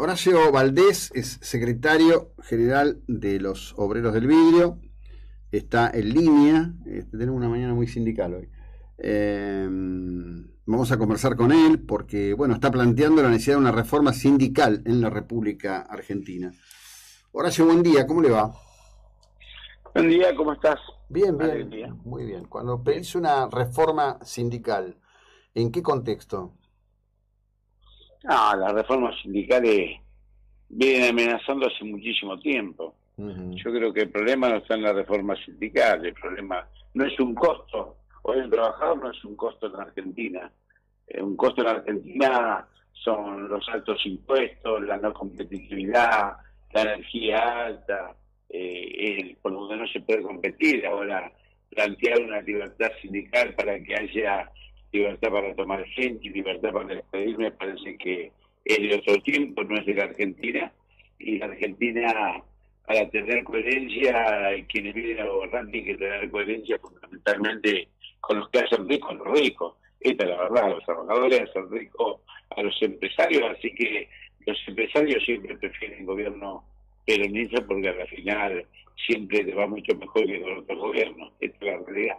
Horacio Valdés es secretario general de los Obreros del Vidrio, está en línea, este, tenemos una mañana muy sindical hoy. Em, vamos a conversar con él porque, bueno, está planteando la necesidad de una reforma sindical en la República Argentina. Horacio, buen día, ¿cómo le va? Buen día, ¿cómo estás? Bien, bien, muy bien. Cuando pedís una reforma sindical, ¿en qué contexto? Ah, las reformas sindicales vienen amenazando hace muchísimo tiempo. Yo creo que el problema no está en la reforma sindical, el problema no es un costo. Hoy el trabajador no es un costo en Argentina. Eh, un costo en Argentina son los altos impuestos, la no competitividad, la energía alta, eh, por donde no se puede competir. Ahora, plantear una libertad sindical para que haya libertad para tomar gente y libertad para despedirme, parece que es de otro tiempo, no es de la Argentina. Y la Argentina, para tener coherencia, quienes viven a gobernar tienen que tener coherencia fundamentalmente con los que hacen ricos a los ricos. Esta es la verdad, los trabajadores hacen ricos a los empresarios, así que los empresarios siempre prefieren gobierno peronista porque al final siempre te va mucho mejor que con otros gobiernos. Esta es la realidad.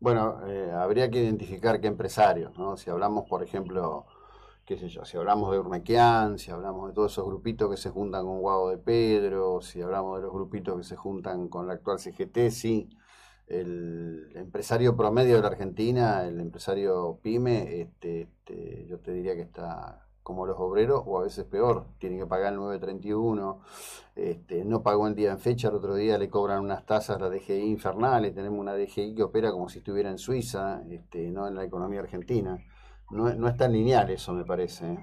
Bueno, eh, habría que identificar qué empresarios, ¿no? Si hablamos, por ejemplo, qué sé yo, si hablamos de Urnequian, si hablamos de todos esos grupitos que se juntan con Guago de Pedro, si hablamos de los grupitos que se juntan con la actual CGT, sí, el empresario promedio de la Argentina, el empresario pyme, este, este, yo te diría que está como los obreros, o a veces peor, tienen que pagar el 931, este, no pagó en día en fecha, el otro día le cobran unas tasas la DGI infernales, tenemos una DGI que opera como si estuviera en Suiza, este, no en la economía argentina. No, no es tan lineal eso, me parece. ¿eh?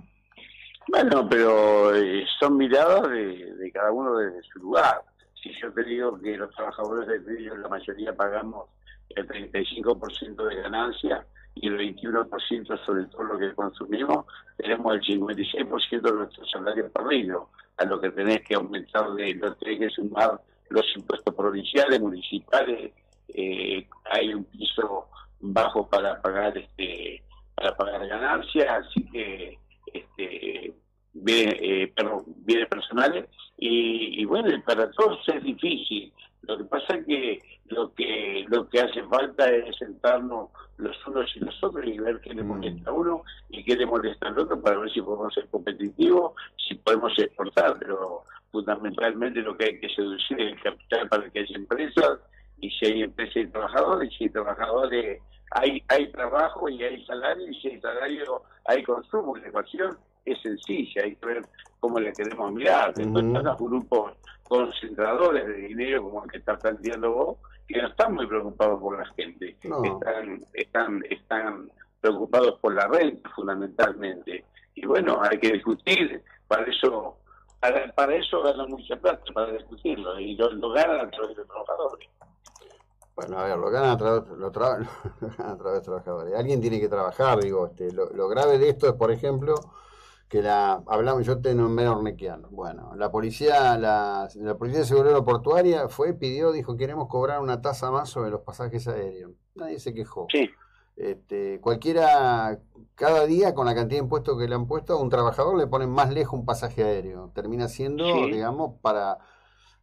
Bueno, pero eh, son miradas de, cada uno desde su lugar. Si yo te digo que los trabajadores del medio, la mayoría pagamos el 35% de ganancia, y el 21% sobre todo lo que consumimos, tenemos el 56% de nuestro salario perdido, a lo que tenés que aumentar, de, lo tenés que sumar los impuestos provinciales, municipales, eh, hay un piso bajo para pagar este para pagar ganancias, así que este bienes, eh, bienes personales y, y bueno, para todos es difícil. Lo que pasa es que lo que lo que hace falta es sentarnos los unos y los otros y ver qué le mm. molesta a uno y qué le molesta al otro para ver si podemos ser competitivos, si podemos exportar, pero fundamentalmente lo que hay que seducir es el capital para que haya empresas y si hay empresas y trabajadores, y si hay trabajadores hay hay trabajo y hay salario y si hay salario hay consumo, la ecuación es sencilla, hay que ver cómo le queremos mirar, después están los grupos concentradores de dinero como el que está planteando vos, que no están muy preocupados por la gente, están, están, están preocupados por la renta fundamentalmente. Y bueno, hay que discutir, para eso para, para eso ganan mucha plata, para discutirlo, y lo, ganan a través de los trabajadores. Bueno, a ver, lo ganan a través, lo a través de los trabajadores. Alguien tiene que trabajar, digo, este, lo, lo grave de esto es, por ejemplo, que la hablamos, yo te nombré Ornequiano. Bueno, la policía, la, la policía de seguridad portuaria fue, pidió, dijo queremos cobrar una tasa más sobre los pasajes aéreos. Nadie se quejó. Sí. Este, cualquiera, cada día con la cantidad de impuestos que le han puesto a un trabajador le ponen más lejos un pasaje aéreo. Termina siendo, digamos, para,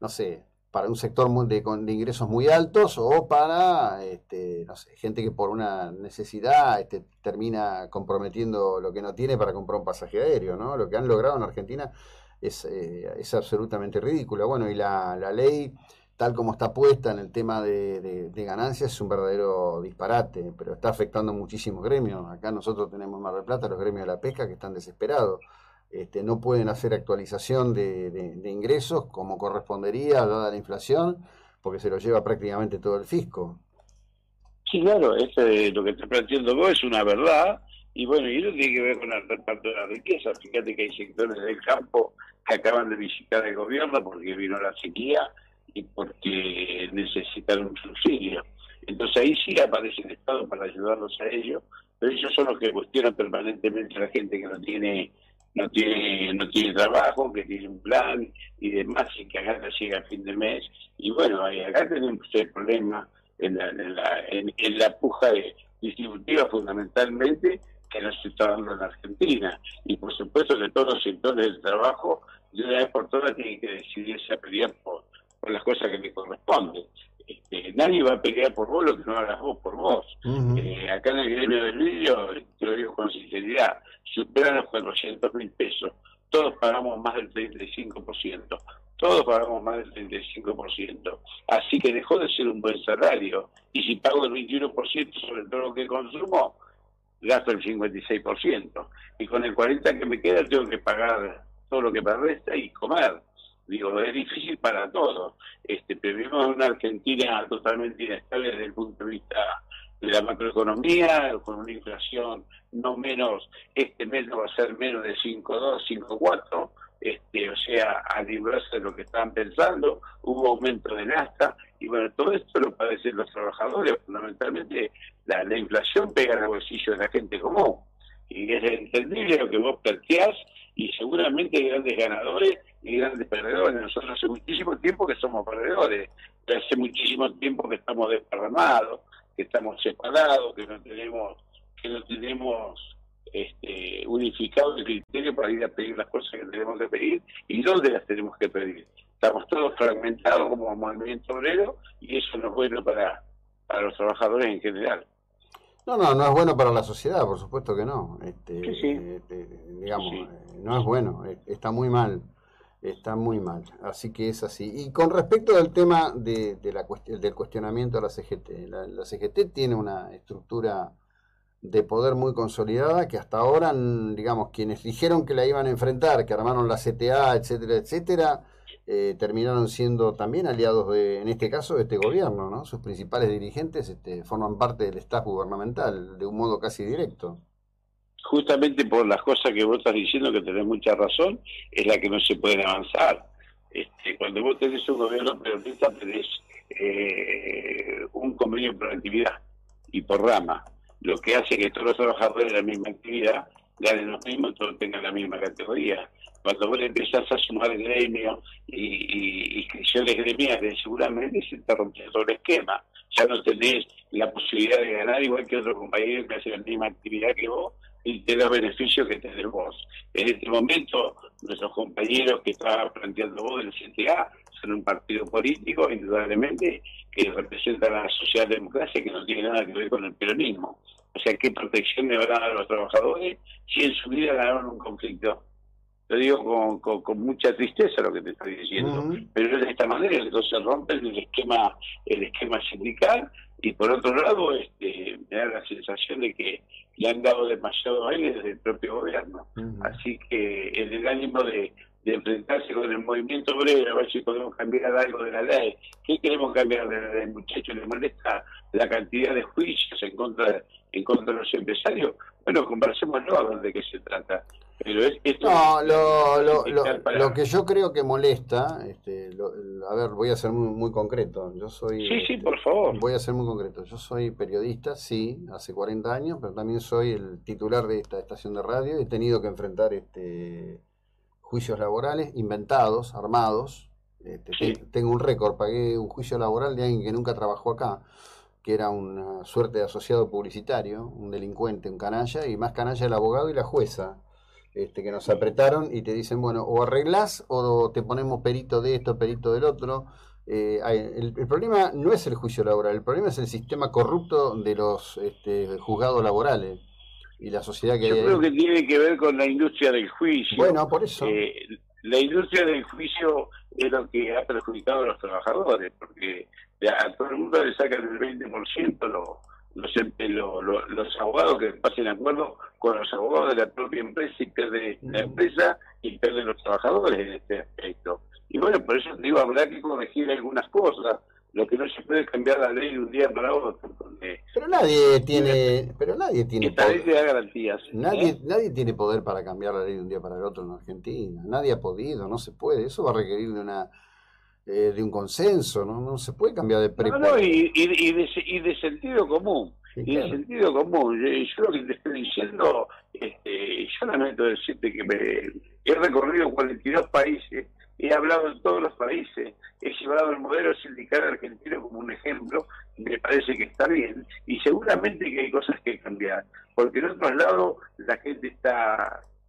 no sé, para un sector de, de ingresos muy altos o para este, no sé, gente que por una necesidad este, termina comprometiendo lo que no tiene para comprar un pasaje aéreo. ¿no? Lo que han logrado en Argentina es, eh, es absolutamente ridículo. Bueno, y la, la, ley, tal como está puesta en el tema de, de, ganancias, es un verdadero disparate, pero está afectando muchísimos gremios. Acá nosotros tenemos en Mar del Plata los gremios de la pesca que están desesperados este, no pueden hacer actualización de, ingresos como correspondería dada la inflación, porque se lo lleva prácticamente todo el fisco. Sí, claro, este, lo que está planteando vos es una verdad, y bueno, y eso tiene que ver con el reparto de la riqueza. Fíjate que hay sectores del campo que acaban de visitar el gobierno porque vino la sequía y porque necesitan un subsidio. Entonces ahí sí aparece el Estado para ayudarlos a ellos, pero ellos son los que cuestionan permanentemente a la gente que no tiene no tiene no tiene trabajo, que tiene un plan y demás, y que acá llega a fin de mes. Y bueno, acá tenemos el problema en la, en la, en, la puja distributiva fundamentalmente, que no se está dando en Argentina. Y por supuesto que todos los sectores del trabajo, de una vez por todas, tienen que decidirse a pelear por, por las cosas que le corresponden. Este, nadie va a pelear por vos lo que no hagas vos por vos. Eh, acá en el gremio del vídeo, te lo digo con sinceridad, superan los 400 mil pesos. Todos pagamos más del 35%. Todos pagamos más del 35%. Así que dejó de ser un buen salario. Y si pago el 21% sobre todo lo que consumo, gasto el 56%. Y con el 40% que me queda tengo que pagar todo lo que me resta y comer. Digo, es difícil para todos. Este, pero vivimos en una Argentina totalmente inestable desde el punto de vista de la macroeconomía, con una inflación no menos, este mes no va a ser menos de 5,2, 5,4, este, o sea, a librarse de lo que estaban pensando, hubo aumento de nasta, y bueno, todo esto lo padecen los trabajadores, fundamentalmente la, la inflación pega en el bolsillo de la gente común, y es entendible lo que vos planteás, y seguramente hay grandes ganadores y grandes perdedores. Nosotros hace muchísimo tiempo que somos perdedores, hace muchísimo tiempo que estamos desparramados, que estamos separados, que no tenemos, que no tenemos este, unificado el criterio para ir a pedir las cosas que tenemos que pedir y dónde las tenemos que pedir. Estamos todos fragmentados como movimiento obrero y eso no es bueno para, para los trabajadores en general. No, no, no es bueno para la sociedad, por supuesto que no. Este, este digamos, eh, no es bueno, eh, está muy mal, está muy mal. Así que es así. Y con respecto al tema de, la del cuestionamiento a la CGT, la, CGT tiene una estructura de poder muy consolidada que hasta ahora, digamos, quienes dijeron que la iban a enfrentar, que armaron la CTA, etcétera, etcétera, eh, terminaron siendo también aliados de, en este caso, de este gobierno, ¿no? Sus principales dirigentes este, forman parte del staff gubernamental de un modo casi directo. Justamente por las cosas que vos estás diciendo, que tenés mucha razón, es la que no se puede avanzar. Este, cuando vos tenés un gobierno peronista, tenés eh, un convenio por actividad y por rama, lo que hace que todos los trabajadores de la misma actividad ganen los mismos, todos tengan la misma categoría cuando vos empezás a sumar gremio y, inscripciones gremiales, seguramente se te todo el esquema. Ya no tenés la posibilidad de ganar igual que otro compañero que hace la misma actividad que vos y te los beneficios que tenés vos. En este momento, nuestros compañeros que estaban planteando vos del CTA son un partido político, indudablemente, que representa a la socialdemocracia que no tiene nada que ver con el peronismo. O sea, ¿qué protección le van a dar a los trabajadores si en su vida ganaron un conflicto? Lo digo con, con, mucha tristeza lo que te estoy diciendo, pero de esta manera entonces rompen el esquema el esquema sindical y por otro lado este me da la sensación de que le han dado demasiado aire desde el propio gobierno. Así que en el ánimo de, de enfrentarse con el movimiento obrero, a ver si podemos cambiar algo de la ley. ¿Qué queremos cambiar de la ley, muchachos? ¿Les molesta la cantidad de juicios en contra, en contra de los empresarios? Bueno, conversémoslo de qué se trata no, lo, lo, que yo creo que molesta, este, a ver, voy a ser muy, concreto. Yo soy. Sí, sí, por favor. Voy a ser muy concreto. Yo soy periodista, sí, hace 40 años, pero también soy el titular de esta estación de radio. He tenido que enfrentar este juicios laborales inventados, armados. Este, tengo un récord, pagué un juicio laboral de alguien que nunca trabajó acá que era una suerte de asociado publicitario, un delincuente, un canalla, y más canalla el abogado y la jueza este, que nos apretaron y te dicen, bueno, o arreglás o te ponemos perito de esto, perito del otro. Eh, el, problema no es el juicio laboral, el problema es el sistema corrupto de los este, juzgados laborales y la sociedad que Yo creo que tiene que ver con la industria del juicio. Bueno, por eso. Eh, la industria del juicio es lo que ha perjudicado a los trabajadores, porque a todo el mundo le sacan el 20% lo los, los, abogados que pasen acuerdo con los abogados de la propia empresa y pierde la empresa y pierden los trabajadores en este aspecto. Y bueno, por eso te digo, habrá que corregir algunas cosas. Lo que no se puede cambiar la ley de un día para otro. Pero nadie tiene, pero nadie tiene esta ley da garantías. Nadie, ¿eh? nadie tiene poder para cambiar la ley de un día para el otro en Argentina. Nadie ha podido, no se puede. Eso va a requerir de una eh, de un consenso, ¿no? No se puede cambiar de pre No, no, y, y, de, y de sentido común. y de sentido común. Yo, lo que te estoy diciendo, este, yo lamento decirte que me, he recorrido 42 países, he hablado en todos los países, he llevado el modelo sindical argentino como un ejemplo, y me parece que está bien, y seguramente que hay cosas que cambiar, porque en otros lados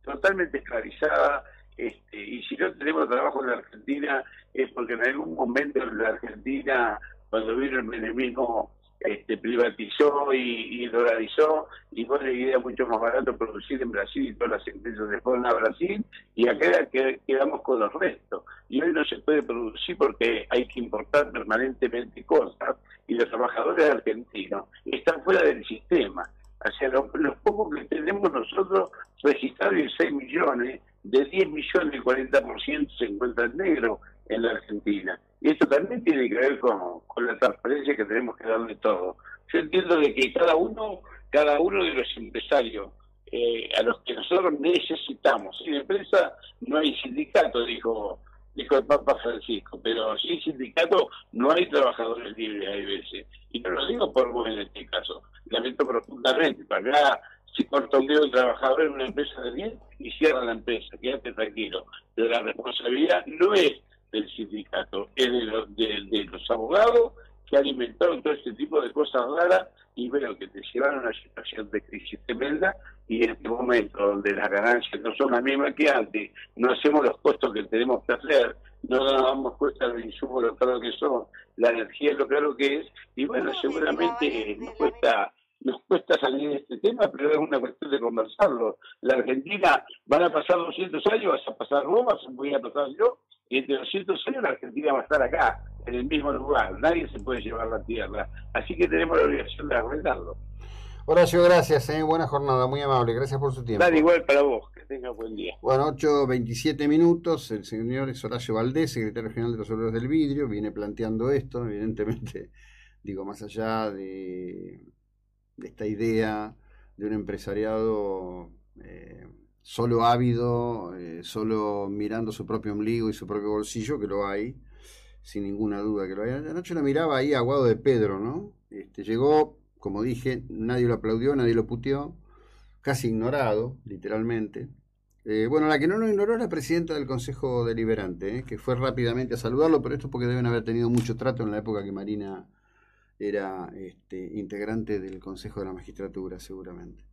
totalmente esclavizada, este, y si no tenemos trabajo en la Argentina es porque en algún momento en la Argentina, cuando vino el menemismo, este, privatizó y, dolarizó y fue una idea mucho más barato producir en Brasil y todas las empresas se fueron a Brasil y acá quedamos con los restos. Y hoy no se puede producir porque hay que importar permanentemente cosas y los trabajadores argentinos están fuera del sistema. O sea, los, pocos que tenemos nosotros registrados en 6 millones, de 10 millones el 40% se encuentra en negro en la Argentina. Y esto también tiene que ver con, la transparencia que tenemos que darle todo. Yo entiendo de que cada uno, cada uno de los empresarios eh, a los que nosotros necesitamos, sin empresa no hay sindicato, dijo dijo el Papa Francisco, pero sin sindicato no hay trabajadores libres, hay veces. Y no lo digo por vos en este caso, lamento profundamente, para acá si corta un dedo el trabajador en una empresa de bien y cierra la empresa, quédate tranquilo. Pero la responsabilidad no es del sindicato, es de, los abogados que alimentaron todo este tipo de cosas raras y bueno, que te llevaron a una situación de crisis tremenda y en este momento donde las ganancias no son las mismas que antes, no hacemos los costos que tenemos que hacer, no nos damos cuenta de los insumos lo caro que son, la energía es lo claro que es y bueno, seguramente nos cuesta nos cuesta salir de este tema, pero es una cuestión de conversarlo. La Argentina, van a pasar 200 años, vas a pasar Roma, voy a pasar yo, y entre 200 años la Argentina va a estar acá, en el mismo lugar. Nadie se puede llevar la tierra. Así que tenemos la obligación de arreglarlo. Horacio, gracias, ¿eh? buena jornada, muy amable, gracias por su tiempo. Dale igual para vos, que tenga buen día. Bueno, 8.27 minutos, el señor Horacio Valdés, secretario general de los Obreros del Vidrio, viene planteando esto, evidentemente, digo, más allá de, esta idea de un empresariado eh, solo ávido, eh, solo mirando su propio ombligo y su propio bolsillo, que lo hay, sin ninguna duda que lo hay. Anoche lo miraba ahí aguado de Pedro, ¿no? Este, llegó, como dije, nadie lo aplaudió, nadie lo puteó, casi ignorado, literalmente. Eh, bueno, la que no lo ignoró es la presidenta del Consejo Deliberante, que fue rápidamente a saludarlo, pero esto es porque deben haber tenido mucho trato en la época que Marina era este, integrante del Consejo de la Magistratura, seguramente.